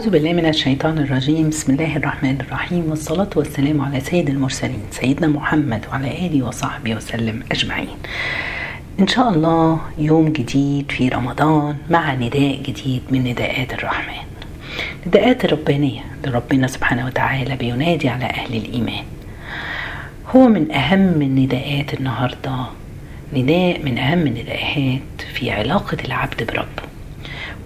أعوذ بالله من الشيطان الرجيم. بسم الله الرحمن الرحيم والصلاة والسلام على سيد المرسلين سيدنا محمد وعلى آله وصحبه وسلم أجمعين. إن شاء الله يوم جديد في رمضان مع نداء جديد من نداءات الرحمن. نداءات الربانية لربنا سبحانه وتعالى بينادي على أهل الإيمان. هو من أهم النداءات النهاردة. نداء من أهم النداءات في علاقة العبد بربه.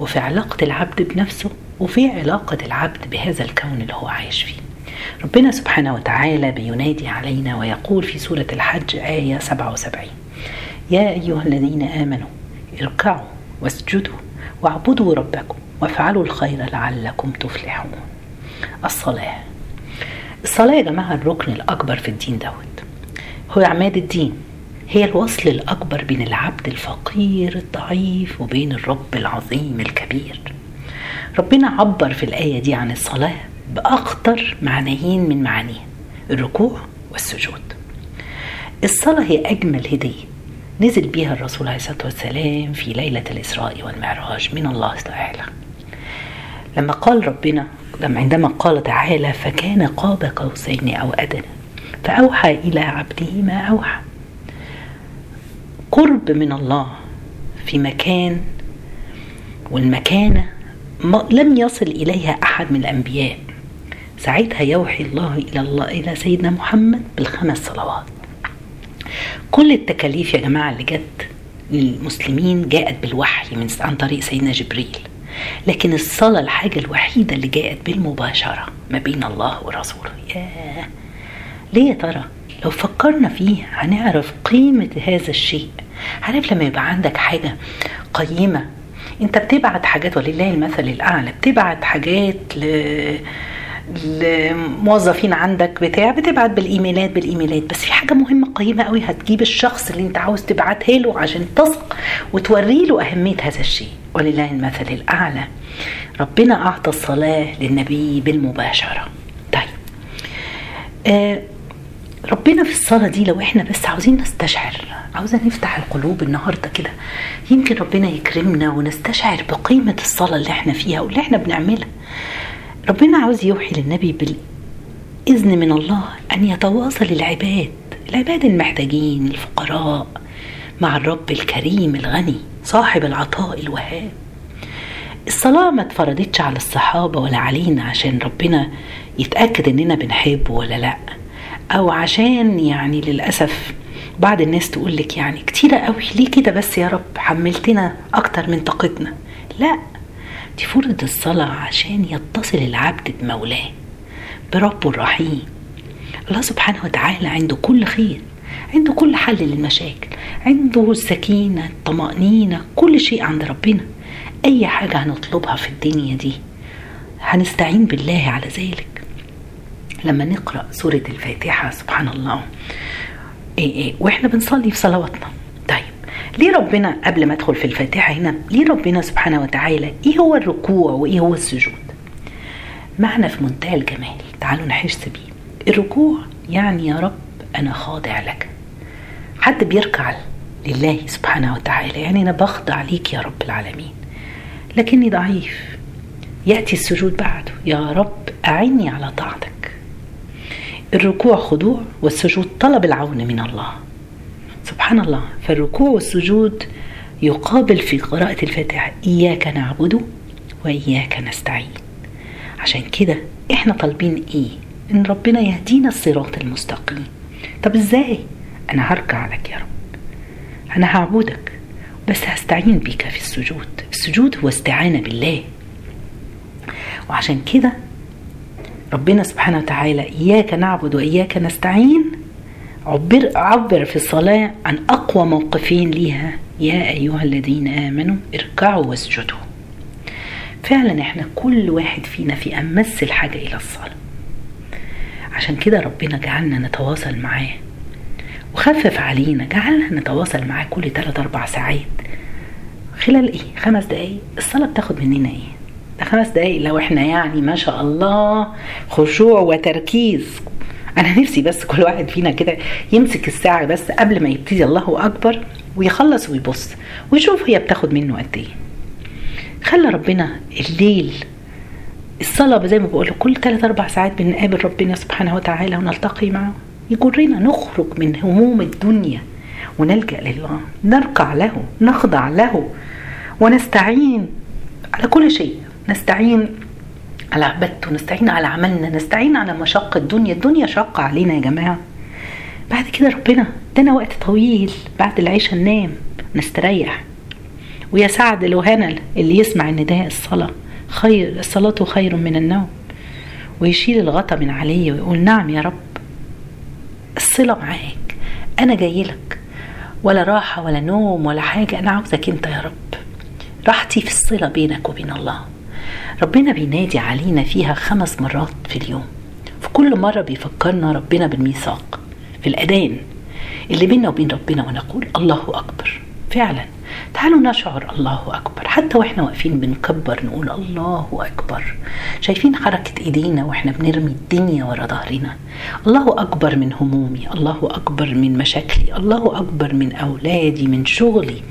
وفي علاقة العبد بنفسه وفي علاقة العبد بهذا الكون اللي هو عايش فيه. ربنا سبحانه وتعالى بينادي علينا ويقول في سورة الحج آية 77 يا أيها الذين آمنوا اركعوا واسجدوا واعبدوا ربكم وافعلوا الخير لعلكم تفلحون. الصلاة. الصلاة يا جماعة الركن الأكبر في الدين دوت. هو عماد الدين هي الوصل الأكبر بين العبد الفقير الضعيف وبين الرب العظيم الكبير. ربنا عبر في الآية دي عن الصلاة بأخطر معنيين من معانيها الركوع والسجود. الصلاة هي أجمل هدية نزل بها الرسول عليه الصلاة والسلام في ليلة الإسراء والمعراج من الله تعالى. لما قال ربنا لما عندما قال تعالى فكان قاب قوسين أو أدنى فأوحى إلى عبده ما أوحى. قرب من الله في مكان والمكانة لم يصل إليها أحد من الأنبياء. ساعتها يوحي الله إلى الله إلى سيدنا محمد بالخمس صلوات. كل التكاليف يا جماعة اللي جت للمسلمين جاءت بالوحي من عن طريق سيدنا جبريل. لكن الصلاة الحاجة الوحيدة اللي جاءت بالمباشرة ما بين الله ورسوله. ياه! ليه يا ترى؟ لو فكرنا فيه هنعرف قيمة هذا الشيء. عارف لما يبقى عندك حاجة قيمة انت بتبعت حاجات ولله المثل الأعلى بتبعت حاجات ل لموظفين عندك بتاع بتبعت بالإيميلات بالإيميلات بس في حاجة مهمة قيمه قوي هتجيب الشخص اللي انت عاوز تبعتها له عشان تثق وتوري له أهمية هذا الشيء. ولله المثل الأعلى. ربنا أعطى الصلاة للنبي بالمباشرة. طيب آه ربنا في الصلاة دي لو إحنا بس عاوزين نستشعر عاوزة نفتح القلوب النهاردة كده يمكن ربنا يكرمنا ونستشعر بقيمة الصلاة اللي إحنا فيها واللي إحنا بنعملها. ربنا عاوز يوحي للنبي بالإذن من الله أن يتواصل العباد العباد المحتاجين الفقراء مع الرب الكريم الغني صاحب العطاء الوهاب. الصلاة ما اتفرضتش على الصحابة ولا علينا عشان ربنا يتأكد إننا بنحبه ولا لأ. أو عشان يعني للأسف بعض الناس تقول لك يعني كتيرة قوي ليه كده بس يا رب؟ حملتنا أكتر من طاقتنا. لا دي فرض الصلاة عشان يتصل العبد بمولاه بربه الرحيم. الله سبحانه وتعالى عنده كل خير عنده كل حل للمشاكل عنده السكينة الطمأنينة كل شيء عند ربنا. أي حاجة هنطلبها في الدنيا دي هنستعين بالله على ذلك. لما نقرأ سورة الفاتحة سبحان الله إيه إيه وإحنا بنصلي في صلواتنا. طيب ليه ربنا قبل ما أدخل في الفاتحة هنا ليه ربنا سبحانه وتعالى إيه هو الركوع وإيه هو السجود؟ معنى في منتهى الجمال. تعالوا نحس بيه. الركوع يعني يا رب أنا خاضع لك. حد بيركع لله سبحانه وتعالى يعني أنا بخضع ليك يا رب العالمين. لكني ضعيف. يأتي السجود بعده. يا رب أعني على طاعتك. الركوع خضوع والسجود طلب العون من الله. سبحان الله فالركوع والسجود يقابل في قراءة الفاتحة إياك نعبد وإياك نستعين. عشان كده إحنا طالبين إيه؟ إن ربنا يهدينا الصراط المستقيم. طب إزاي؟ أنا هركع لك يا رب. أنا هعبدك بس هستعين بك في السجود. السجود هو استعانة بالله. وعشان كده ربنا سبحانه وتعالى إياك نعبد وإياك نستعين. عبر, عبر في الصلاة عن أقوى موقفين ليها. يا أيها الذين آمنوا اركعوا واسجدوا. فعلا إحنا كل واحد فينا في أمس الحاجة إلى الصلاة. عشان كده ربنا جعلنا نتواصل معاه. وخفف علينا جعلنا نتواصل معاه كل 3 أربع ساعات. خلال إيه؟ خمس دقايق؟ الصلاة بتاخد مننا إيه؟ ده خمس دقايق لو إحنا يعني ما شاء الله خشوع وتركيز. أنا نفسي بس كل واحد فينا كده يمسك الساعة بس قبل ما يبتدي الله أكبر ويخلص ويبص ويشوف هي بتاخد منه قد إيه. خلى ربنا الليل الصلاة زي ما بقول كل ثلاث أربع ساعات بنقابل ربنا سبحانه وتعالى ونلتقي معه. يجرنا نخرج من هموم الدنيا ونلجأ لله. نركع له نخضع له ونستعين على كل شيء. نستعين على عبادته نستعين على عملنا نستعين على مشقة الدنيا. الدنيا شاقة علينا يا جماعة. بعد كده ربنا ادانا وقت طويل بعد العشاء ننام نستريح. ويا سعد لو اللي يسمع النداء الصلاة خير الصلاة خير من النوم. ويشيل الغطا من عليه ويقول نعم يا رب. الصلة معاك. أنا جاي لك. ولا راحة ولا نوم ولا حاجة. أنا عاوزك أنت يا رب. راحتي في الصلة بينك وبين الله. ربنا بينادي علينا فيها خمس مرات في اليوم. في كل مرة بيفكرنا ربنا بالميثاق في الأذان اللي بيننا وبين ربنا ونقول الله أكبر. فعلا. تعالوا نشعر الله أكبر. حتى وإحنا واقفين بنكبر نقول الله أكبر. شايفين حركة إيدينا وإحنا بنرمي الدنيا ورا ظهرنا. الله أكبر من همومي الله أكبر من مشاكلي الله أكبر من أولادي من شغلي.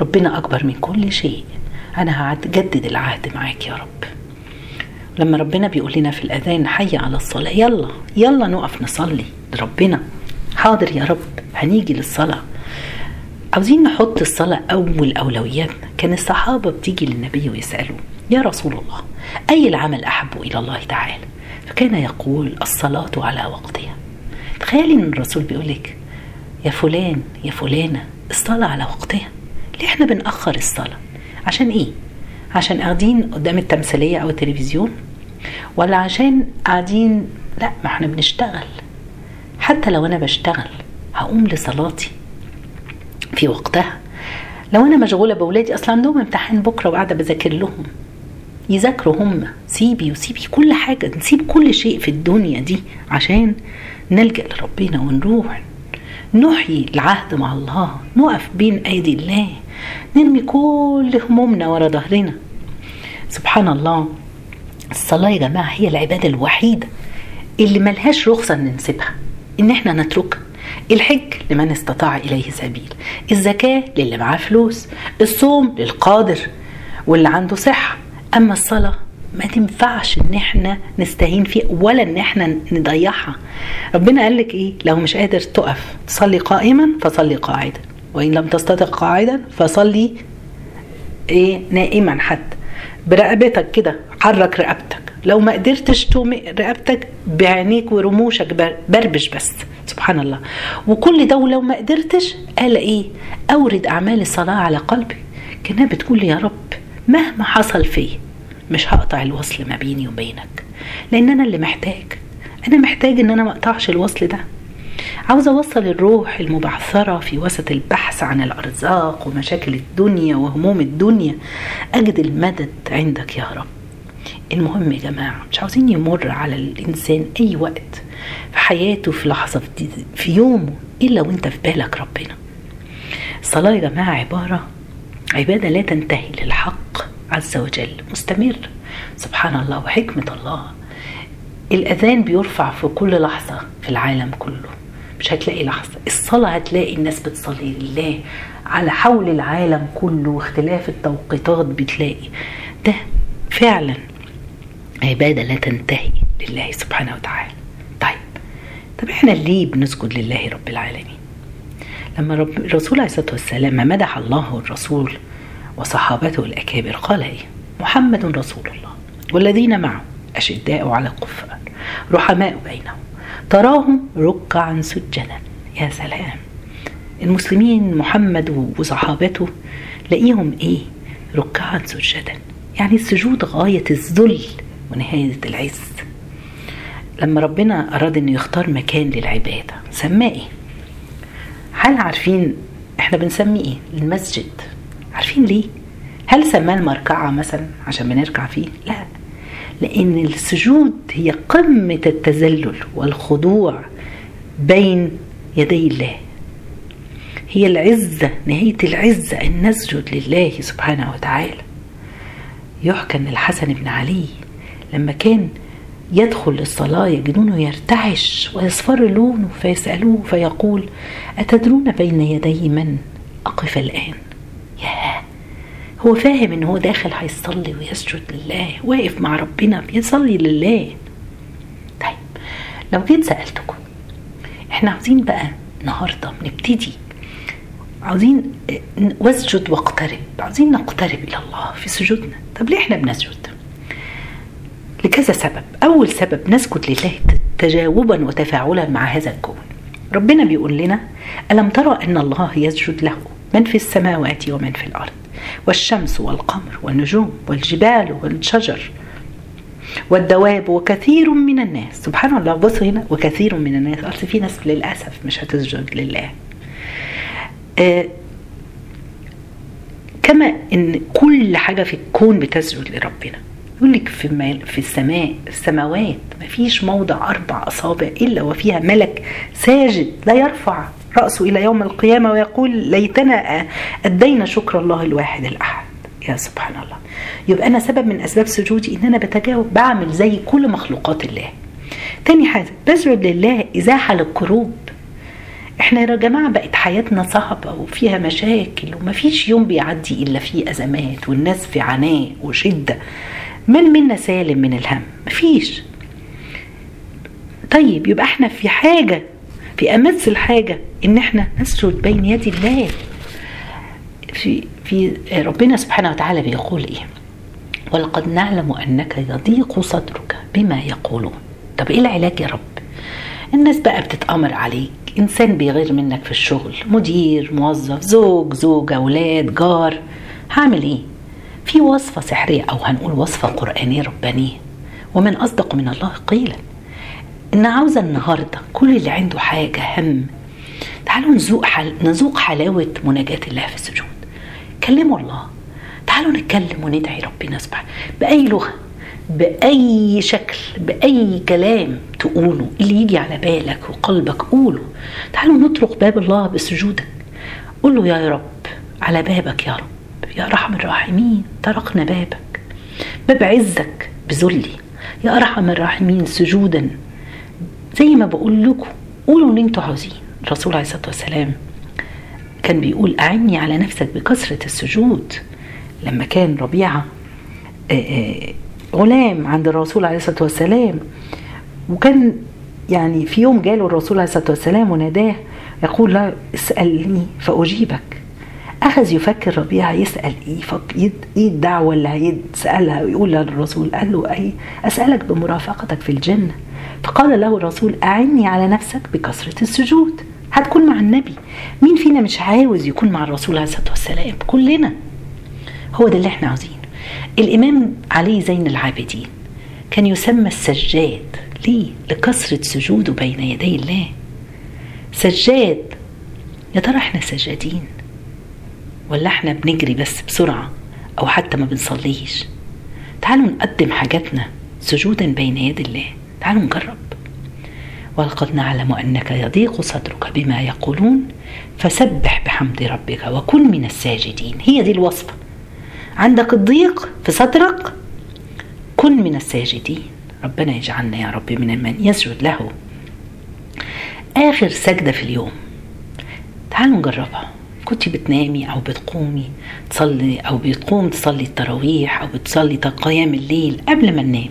ربنا أكبر من كل شيء. أنا هجدد العهد معاك يا رب. لما ربنا بيقول لنا في الأذان حي على الصلاة. يلا يلا نقف نصلي لربنا. حاضر يا رب هنيجي للصلاة. عاوزين نحط الصلاة أول أولوياتنا. كان الصحابة بتيجي للنبي ويسألوا يا رسول الله أي العمل أحب إلى الله تعالى؟ فكان يقول الصلاة على وقتها. تخيلي إن الرسول بيقول لك يا فلان يا فلانة الصلاة على وقتها. ليه إحنا بنأخر الصلاة؟ عشان إيه؟ عشان قاعدين قدام التمثيلية أو التلفزيون؟ ولا عشان قاعدين؟ لا ما إحنا بنشتغل. حتى لو أنا بشتغل هقوم لصلاتي في وقتها. لو أنا مشغولة بأولادي أصلا عندهم امتحان بكرة وقاعدة بذاكر لهم. يذاكروا هم. سيبي وسيبي كل حاجة نسيب كل شيء في الدنيا دي عشان نلجأ لربنا ونروح نحيي العهد مع الله نقف بين أيدي الله. نرمي كل همومنا ورا ظهرنا. سبحان الله الصلاة يا جماعة هي العبادة الوحيدة اللي ملهاش رخصة إن نسيبها إن إحنا نتركها الحج لمن استطاع إليه سبيل الزكاة للي معاه فلوس الصوم للقادر واللي عنده صحة. أما الصلاة ما تنفعش إن إحنا نستهين فيها ولا إن إحنا نضيعها. ربنا قال لك إيه؟ لو مش قادر تقف تصلي قائما فصلي قاعدا. وإن لم تستطع قاعدا فصلي إيه نائما حتى. برقبتك كده حرك رقبتك. لو ما قدرتش تومي رقبتك بعينيك ورموشك بربش بس. سبحان الله. وكل ده ولو ما قدرتش قال إيه؟ أورد أعمال الصلاة على قلبي. كأنها بتقول يا رب مهما حصل فيه مش هقطع الوصل ما بيني وبينك. لأن أنا اللي محتاج. أنا محتاج إن أنا ما أقطعش الوصل ده. عاوزة أوصل الروح المبعثرة في وسط البحث عن الأرزاق ومشاكل الدنيا وهموم الدنيا. أجد المدد عندك يا رب. المهم يا جماعة مش عاوزين يمر على الإنسان أي وقت في حياته في لحظة في يومه إلا وأنت في بالك ربنا. الصلاة يا جماعة عبارة عبادة لا تنتهي للحق عز وجل مستمر. سبحان الله وحكمة الله. الأذان بيرفع في كل لحظة في العالم كله. مش هتلاقي لحظة. الصلاة هتلاقي الناس بتصلي لله. على حول العالم كله واختلاف التوقيتات بتلاقي. ده فعلا عبادة لا تنتهي لله سبحانه وتعالى. طيب طب إحنا ليه بنسجد لله رب العالمين؟ لما رب الرسول عليه الصلاة والسلام مدح الله الرسول وصحابته الأكابر قال إيه؟ محمد رسول الله والذين معه أشداء على الكفار رحماء بينهم. تراهم ركعا سجدا يا سلام المسلمين محمد وصحابته لاقيهم إيه ركعا سجدا يعني السجود غاية الذل ونهاية العز لما ربنا أراد أنه يختار مكان للعبادة سماه إيه؟ هل عارفين إحنا بنسميه إيه؟ المسجد عارفين ليه؟ هل سماه المركعة مثلا عشان بنركع فيه؟ لا لأن السجود هي قمة التذلل والخضوع بين يدي الله. هي العزة نهاية العزة أن نسجد لله سبحانه وتعالى. يحكى أن الحسن بن علي لما كان يدخل الصلاة يجدونه يرتعش ويصفر لونه فيسألوه فيقول أتدرون بين يدي من؟ أقف الآن. هو فاهم إن هو داخل هيصلي ويسجد لله واقف مع ربنا بيصلي لله. طيب لو جيت سألتكم إحنا عاوزين بقى النهارده نبتدي عاوزين واسجد واقترب عاوزين نقترب إلى الله في سجودنا. طب ليه إحنا بنسجد؟ لكذا سبب. أول سبب نسجد لله تجاوبا وتفاعلا مع هذا الكون. ربنا بيقول لنا ألم ترى أن الله يسجد له؟ من في السماوات ومن في الأرض. والشمس والقمر والنجوم والجبال والشجر والدواب وكثير من الناس. سبحان الله بص هنا وكثير من الناس. أصل في ناس للأسف مش هتسجد لله. آه كما إن كل حاجة في الكون بتسجد لربنا. يقول لك في في السماء السماوات ما فيش موضع أربع أصابع إلا وفيها ملك ساجد لا يرفع. رأسه إلى يوم القيامة ويقول ليتنا أدينا شكر الله الواحد الأحد. يا سبحان الله. يبقى أنا سبب من أسباب سجودي إن أنا بتجاوب بعمل زي كل مخلوقات الله. تاني حاجة بسجد لله إزاحة للكروب إحنا يا جماعة بقت حياتنا صعبة وفيها مشاكل ومفيش يوم بيعدي إلا فيه أزمات والناس في عناء وشدة. من منا سالم من الهم؟ مفيش طيب يبقى إحنا في حاجة في امس الحاجة إن إحنا نسجد بين يدي الله. في في ربنا سبحانه وتعالى بيقول إيه؟ ولقد نعلم انك يضيق صدرك بما يقولون. طب إيه العلاج يا رب؟ الناس بقى بتتأمر عليك. إنسان بيغير منك في الشغل مدير موظف زوج زوجة أولاد جار. هعمل إيه؟ في وصفة سحرية أو هنقول وصفة قرآنية ربانية. ومن أصدق من الله قيلا. إن عاوزة النهاردة كل اللي عنده حاجة هم تعالوا نذوق حل... نذوق حلاوة مناجاة الله في السجود. كلموا الله. تعالوا نتكلم وندعي ربنا سبحانه. بأي لغة بأي شكل بأي كلام تقوله اللي يجي على بالك وقلبك قوله. تعالوا نطرق باب الله بسجودك. قول له يا رب على بابك يا رب. يا أرحم الراحمين طرقنا بابك. باب عزك بذلي. يا أرحم الراحمين سجودا. زي ما بقول لكم قولوا اللي أنتوا عاوزين. الرسول عليه الصلاة والسلام كان بيقول أعني على نفسك بكثرة السجود. لما كان ربيعة غلام عند الرسول عليه الصلاة والسلام. وكان يعني في يوم جاله الرسول عليه الصلاة والسلام وناداه يقول لا اسألني فأجيبك. أخذ يفكر ربيعة يسأل إيه إيه الدعوة اللي هيسألها ويقول للرسول قال له أي؟ أسألك بمرافقتك في الجنة. فقال له الرسول أعني على نفسك بكثرة السجود. هتكون مع النبي. مين فينا مش عاوز يكون مع الرسول عليه الصلاة والسلام؟ كلنا. هو ده اللي إحنا عاوزينه. الإمام علي زين العابدين كان يسمى السجاد. ليه؟ لكثرة سجوده بين يدي الله. سجاد يا ترى إحنا سجادين؟ ولا إحنا بنجري بس بسرعة أو حتى ما بنصليش؟ تعالوا نقدم حاجاتنا سجودا بين يدي الله. تعالوا نجرب. ولقد نعلم أنك يضيق صدرك بما يقولون فسبح بحمد ربك وكن من الساجدين. هي دي الوصفة عندك الضيق في صدرك؟ كن من الساجدين. ربنا يجعلنا يا رب من من يسجد له. آخر سجدة في اليوم. تعالوا نجربها. كنت بتنامي أو بتقومي تصلي أو بتقوم تصلي التراويح أو بتصلي قيام الليل قبل ما ننام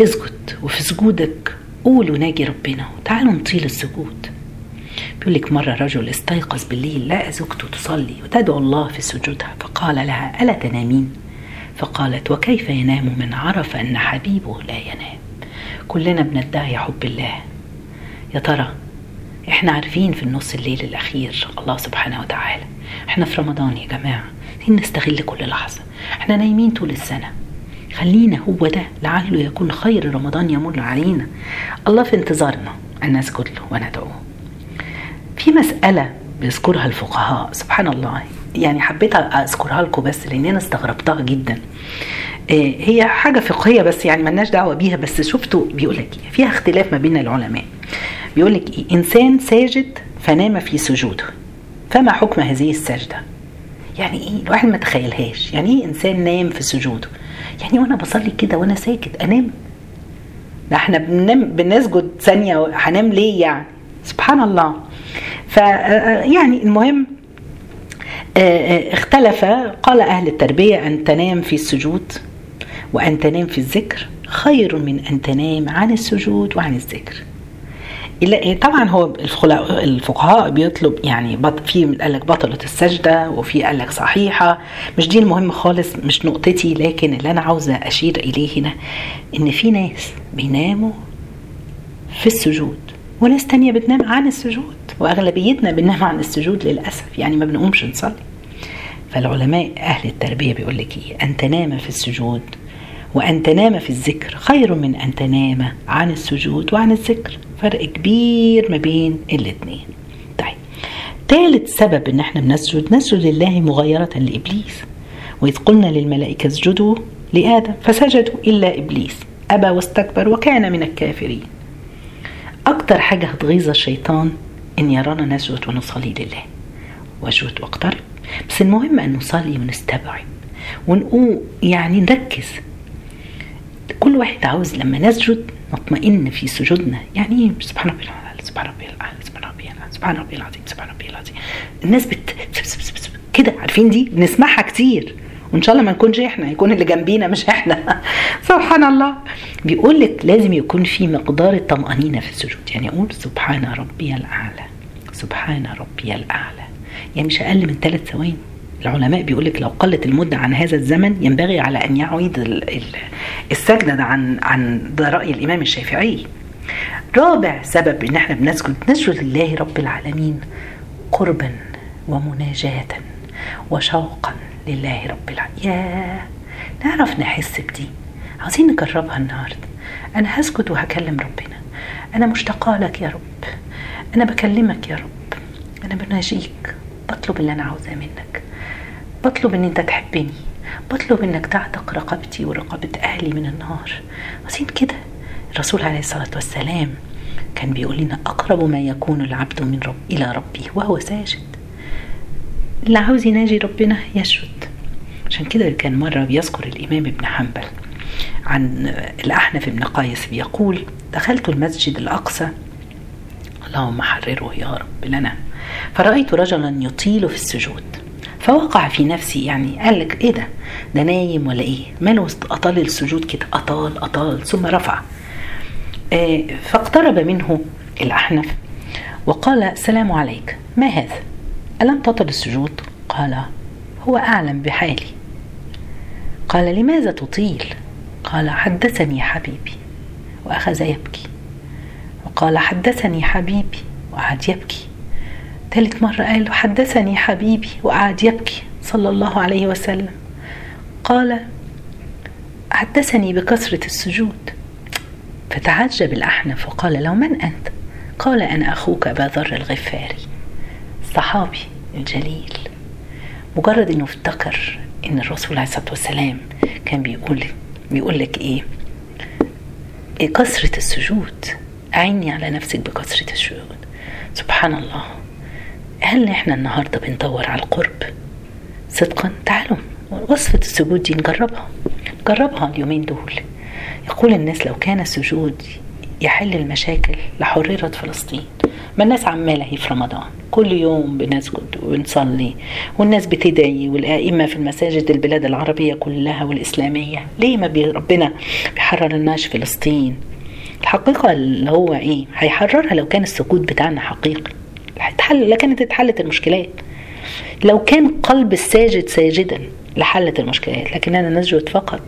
اسجد وفي سجودك قول وناجي ربنا. وتعالوا نطيل السجود. بيقول لك مرة رجل استيقظ بالليل لقى زوجته تصلي وتدعو الله في سجودها فقال لها ألا تنامين؟ فقالت وكيف ينام من عرف أن حبيبه لا ينام؟ كلنا بندعي حب الله. يا ترى إحنا عارفين في النص الليل الأخير الله سبحانه وتعالى. إحنا في رمضان يا جماعة. نستغل كل لحظة. إحنا نايمين طول السنة. خلينا هو ده لعله يكون خير رمضان يمر علينا. الله في انتظارنا. أن نسجد له وندعوه. في مسألة بيذكرها الفقهاء. سبحان الله. يعني حبيت أذكرها لكم بس لأن أنا استغربتها جدا. هي حاجة فقهية بس يعني ملناش دعوة بيها. بس شفتوا بيقول لك فيها اختلاف ما بين العلماء. بيقول لك إيه إنسان ساجد فنام في سجوده. فما حكم هذه السجدة؟ يعني إيه؟ الواحد ما تخيلهاش. يعني إيه إنسان نام في سجوده؟ يعني وأنا بصلي كده وأنا ساكت أنام. ده إحنا بننام بنسجد ثانية هنام ليه يعني؟ سبحان الله. ف يعني المهم اختلف قال أهل التربية أن تنام في السجود وأن تنام في الذكر خير من أن تنام عن السجود وعن الذكر. طبعا هو الفقهاء بيطلب يعني في قال لك بطلت السجدة وفي قال لك صحيحة. مش دي المهم خالص مش نقطتي لكن اللي أنا عاوزة أشير إليه هنا إن في ناس بيناموا في السجود وناس تانية بتنام عن السجود وأغلبيتنا بننام عن السجود للأسف يعني ما بنقومش نصلي. فالعلماء أهل التربية بيقول لك إيه أن تنام في السجود وأن تنام في الذكر. خير من أن تنام عن السجود وعن الذكر. فرق كبير ما بين الاتنين. طيب ثالث سبب إن إحنا بنسجد نسجد لله مغايرة لإبليس. وإذ قلنا للملائكة اسجدوا لآدم فسجدوا إلا إبليس. أبى واستكبر وكان من الكافرين. أكتر حاجة هتغيظ الشيطان إن يرانا نسجد ونصلي لله. واسجد واقترب. بس المهم أن نصلي ونستبعد. ونقول يعني نركز. كل واحد عاوز لما نسجد نطمئن في سجودنا. يعني إيه؟ سبحان ربي العظيم سبحان ربي العظيم سبحان ربي العظيم سبحان ربي العظيم سبحان ربي العظيم. الناس بت كده عارفين دي؟ بنسمعها كتير. وإن شاء الله ما نكونش إحنا يكون اللي جنبينا مش إحنا. سبحان الله. بيقول لك لازم يكون في مقدار الطمأنينة في السجود. يعني أقول سبحان ربي الأعلى سبحان ربي الأعلى. يعني مش أقل من ثلاث ثواني. العلماء بيقول لك لو قلت المدة عن هذا الزمن ينبغي على أن يعيد السجدة عن عن ده رأي الإمام الشافعي. رابع سبب إن إحنا بنسجد نسجد لله رب العالمين قربا ومناجاة وشوقا لله رب العالمين يا نعرف نحس بدي. عاوزين نجربها النهارده. أنا هسجد وهكلم ربنا. أنا مشتاقه لك يا رب. أنا بكلمك يا رب. أنا بناجيك. بطلب اللي أنا عاوزاه منك. بطلب إن أنت تحبني. بطلب إنك تعتق رقبتي ورقبة أهلي من النار عايزين كده؟ الرسول عليه الصلاة والسلام كان بيقول لنا أقرب ما يكون العبد من رب إلى ربه وهو ساجد. اللي عاوز يناجي ربنا يسجد عشان كده كان مرة بيذكر الإمام ابن حنبل عن الأحنف بن قيس بيقول دخلت المسجد الأقصى. اللهم حرره يا رب لنا. فرأيت رجلا يطيل في السجود. فوقع في نفسي يعني قال لك إيه ده؟ ده نايم ولا إيه؟ ماله أطال السجود كده أطال أطال ثم رفع. آه فاقترب منه الأحنف وقال السلام عليك ما هذا؟ ألم تطل السجود؟ قال هو أعلم بحالي. قال لماذا تطيل؟ قال حدثني حبيبي وأخذ يبكي. وقال حدثني حبيبي وقعد يبكي. ثالث مرة قال حدثني حبيبي وقعد يبكي صلى الله عليه وسلم. قال حدثني بكثرة السجود. فتعجب الأحنف وقال له من أنت؟ قال أنا أخوك أبا ذر الغفاري الصحابي الجليل. مجرد أنه افتكر أن الرسول عليه الصلاة والسلام كان بيقول بيقول لك إيه, إيه كثرة السجود؟ أعني على نفسك بكثرة السجود. سبحان الله. هل إحنا النهاردة بندور على القرب؟ صدقا تعالوا وصفة السجود دي نجربها. نجربها اليومين دول. يقول الناس لو كان السجود يحل المشاكل لحررت فلسطين. ما الناس عمالة هي في رمضان. كل يوم بنسجد وبنصلي والناس بتدعي والأئمة في المساجد البلاد العربية كلها والإسلامية. ليه ما بي ربنا بيحرر الناس فلسطين؟ الحقيقة اللي هو إيه؟ هيحررها لو كان السجود بتاعنا حقيقي. هتحل لكانت اتحلت المشكلات. لو كان قلب الساجد ساجدا لحلت المشكلات لكننا نسجد فقط.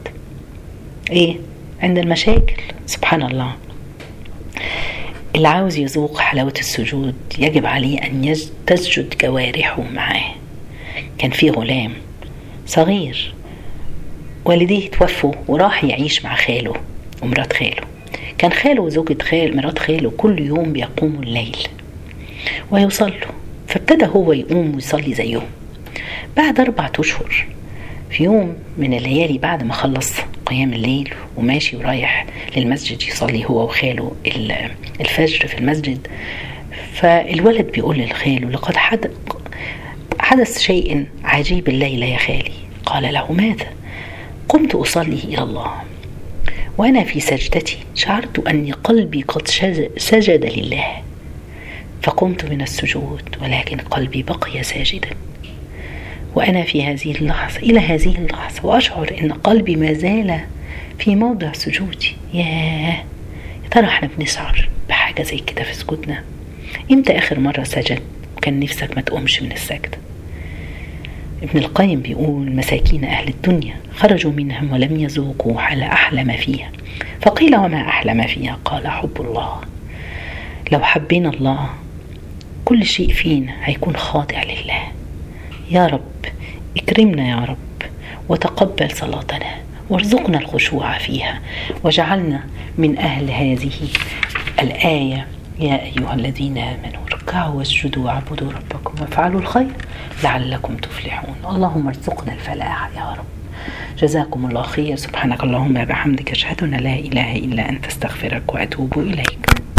إيه؟ عند المشاكل. سبحان الله. اللي عاوز يذوق حلاوة السجود يجب عليه أن تسجد جوارحه معاه. كان في غلام صغير. والديه توفوا وراح يعيش مع خاله ومرات خاله. كان خاله وزوجة خال مرات خاله كل يوم بيقوموا الليل. ويصلوا. فابتدى هو يقوم ويصلي زيهم. بعد أربعة أشهر في يوم من الليالي بعد ما خلص قيام الليل وماشي ورايح للمسجد يصلي هو وخاله الفجر في المسجد فالولد بيقول للخاله لقد حدث شيء عجيب الليلة يا خالي. قال له ماذا؟ قمت أصلي إلى الله. وأنا في سجدتي شعرت أن قلبي قد سجد لله. فقمت من السجود ولكن قلبي بقي ساجدا. وأنا في هذه اللحظة إلى هذه اللحظة وأشعر أن قلبي ما زال في موضع سجودي. ياه يا ترى إحنا بنشعر بحاجة زي كده في سجودنا؟ إمتى آخر مرة سجد وكان نفسك ما تقومش من السجدة ابن القيم بيقول مساكين أهل الدنيا خرجوا منهم ولم يذوقوا على أحلى ما فيها. فقيل وما أحلى ما فيها؟ قال حب الله. لو حبينا الله كل شيء فينا هيكون خاضع لله. يا رب اكرمنا يا رب وتقبل صلاتنا وارزقنا الخشوع فيها واجعلنا من أهل هذه الآية. يا أيها الذين آمنوا اركعوا واسجدوا واعبدوا ربكم وافعلوا الخير لعلكم تفلحون. اللهم ارزقنا الفلاح يا رب. جزاكم الله خير. سبحانك اللهم وبحمدك أشهد أن لا إله إلا أنت أستغفرك وأتوب إليك.